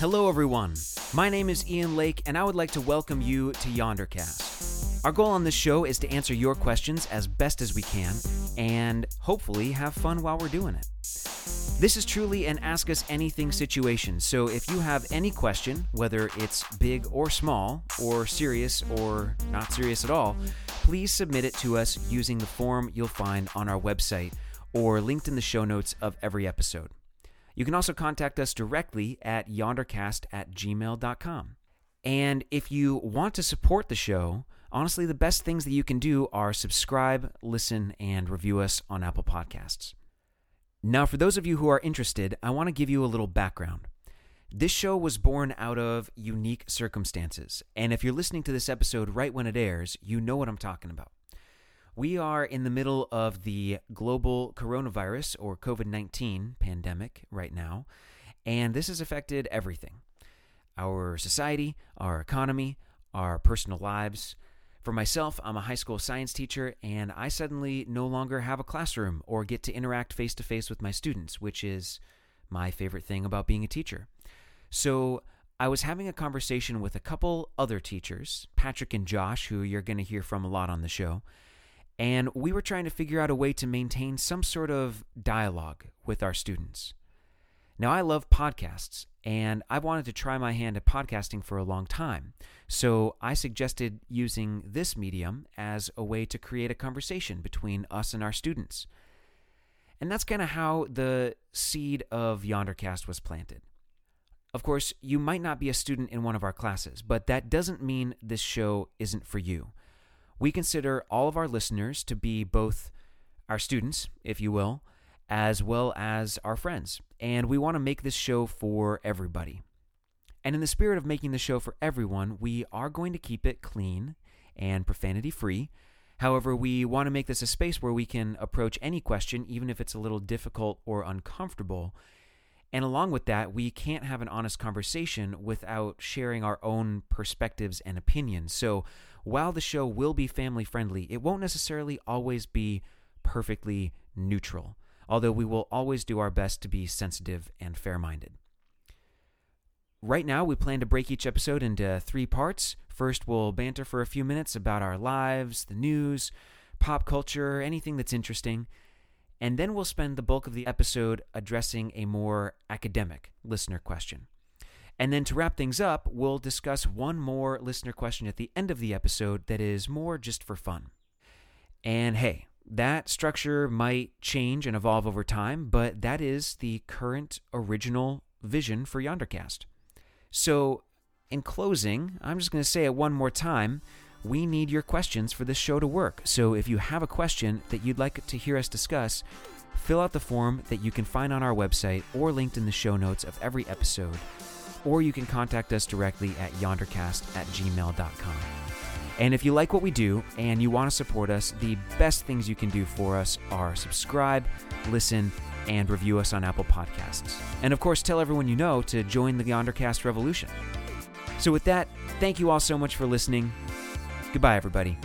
Hello, everyone. My name is Ian Lake, and I would like to welcome you to Yondercast. Our goal on this show is to answer your questions as best as we can and hopefully have fun while we're doing it. This is truly an Ask Us Anything situation, so if you have any question, whether it's big or small, or serious or not serious at all, please submit it to us using the form you'll find on our website or linked in the show notes of every episode. You can also contact us directly at yondercast at gmail.com. And if you want to support the show, honestly, the best things that you can do are subscribe, listen, and review us on Apple Podcasts. Now, for those of you who are interested, I want to give you a little background. This show was born out of unique circumstances, and if you're listening to this episode right when it airs, you know what I'm talking about. We are in the middle of the global coronavirus or COVID 19 pandemic right now, and this has affected everything our society, our economy, our personal lives. For myself, I'm a high school science teacher, and I suddenly no longer have a classroom or get to interact face to face with my students, which is my favorite thing about being a teacher. So, I was having a conversation with a couple other teachers, Patrick and Josh, who you're going to hear from a lot on the show, and we were trying to figure out a way to maintain some sort of dialogue with our students. Now, I love podcasts, and I wanted to try my hand at podcasting for a long time. So I suggested using this medium as a way to create a conversation between us and our students. And that's kind of how the seed of Yondercast was planted. Of course, you might not be a student in one of our classes, but that doesn't mean this show isn't for you. We consider all of our listeners to be both our students, if you will, as well as our friends. And we want to make this show for everybody. And in the spirit of making the show for everyone, we are going to keep it clean and profanity free. However, we want to make this a space where we can approach any question, even if it's a little difficult or uncomfortable. And along with that, we can't have an honest conversation without sharing our own perspectives and opinions. So, while the show will be family friendly, it won't necessarily always be perfectly neutral, although we will always do our best to be sensitive and fair minded. Right now, we plan to break each episode into three parts. First, we'll banter for a few minutes about our lives, the news, pop culture, anything that's interesting. And then we'll spend the bulk of the episode addressing a more academic listener question. And then to wrap things up, we'll discuss one more listener question at the end of the episode that is more just for fun. And hey, that structure might change and evolve over time, but that is the current original vision for Yondercast. So, in closing, I'm just going to say it one more time. We need your questions for this show to work. So, if you have a question that you'd like to hear us discuss, fill out the form that you can find on our website or linked in the show notes of every episode or you can contact us directly at yondercast at gmail.com. And if you like what we do and you want to support us, the best things you can do for us are subscribe, listen, and review us on Apple Podcasts. And of course, tell everyone you know to join the Yondercast revolution. So, with that, thank you all so much for listening. Goodbye, everybody.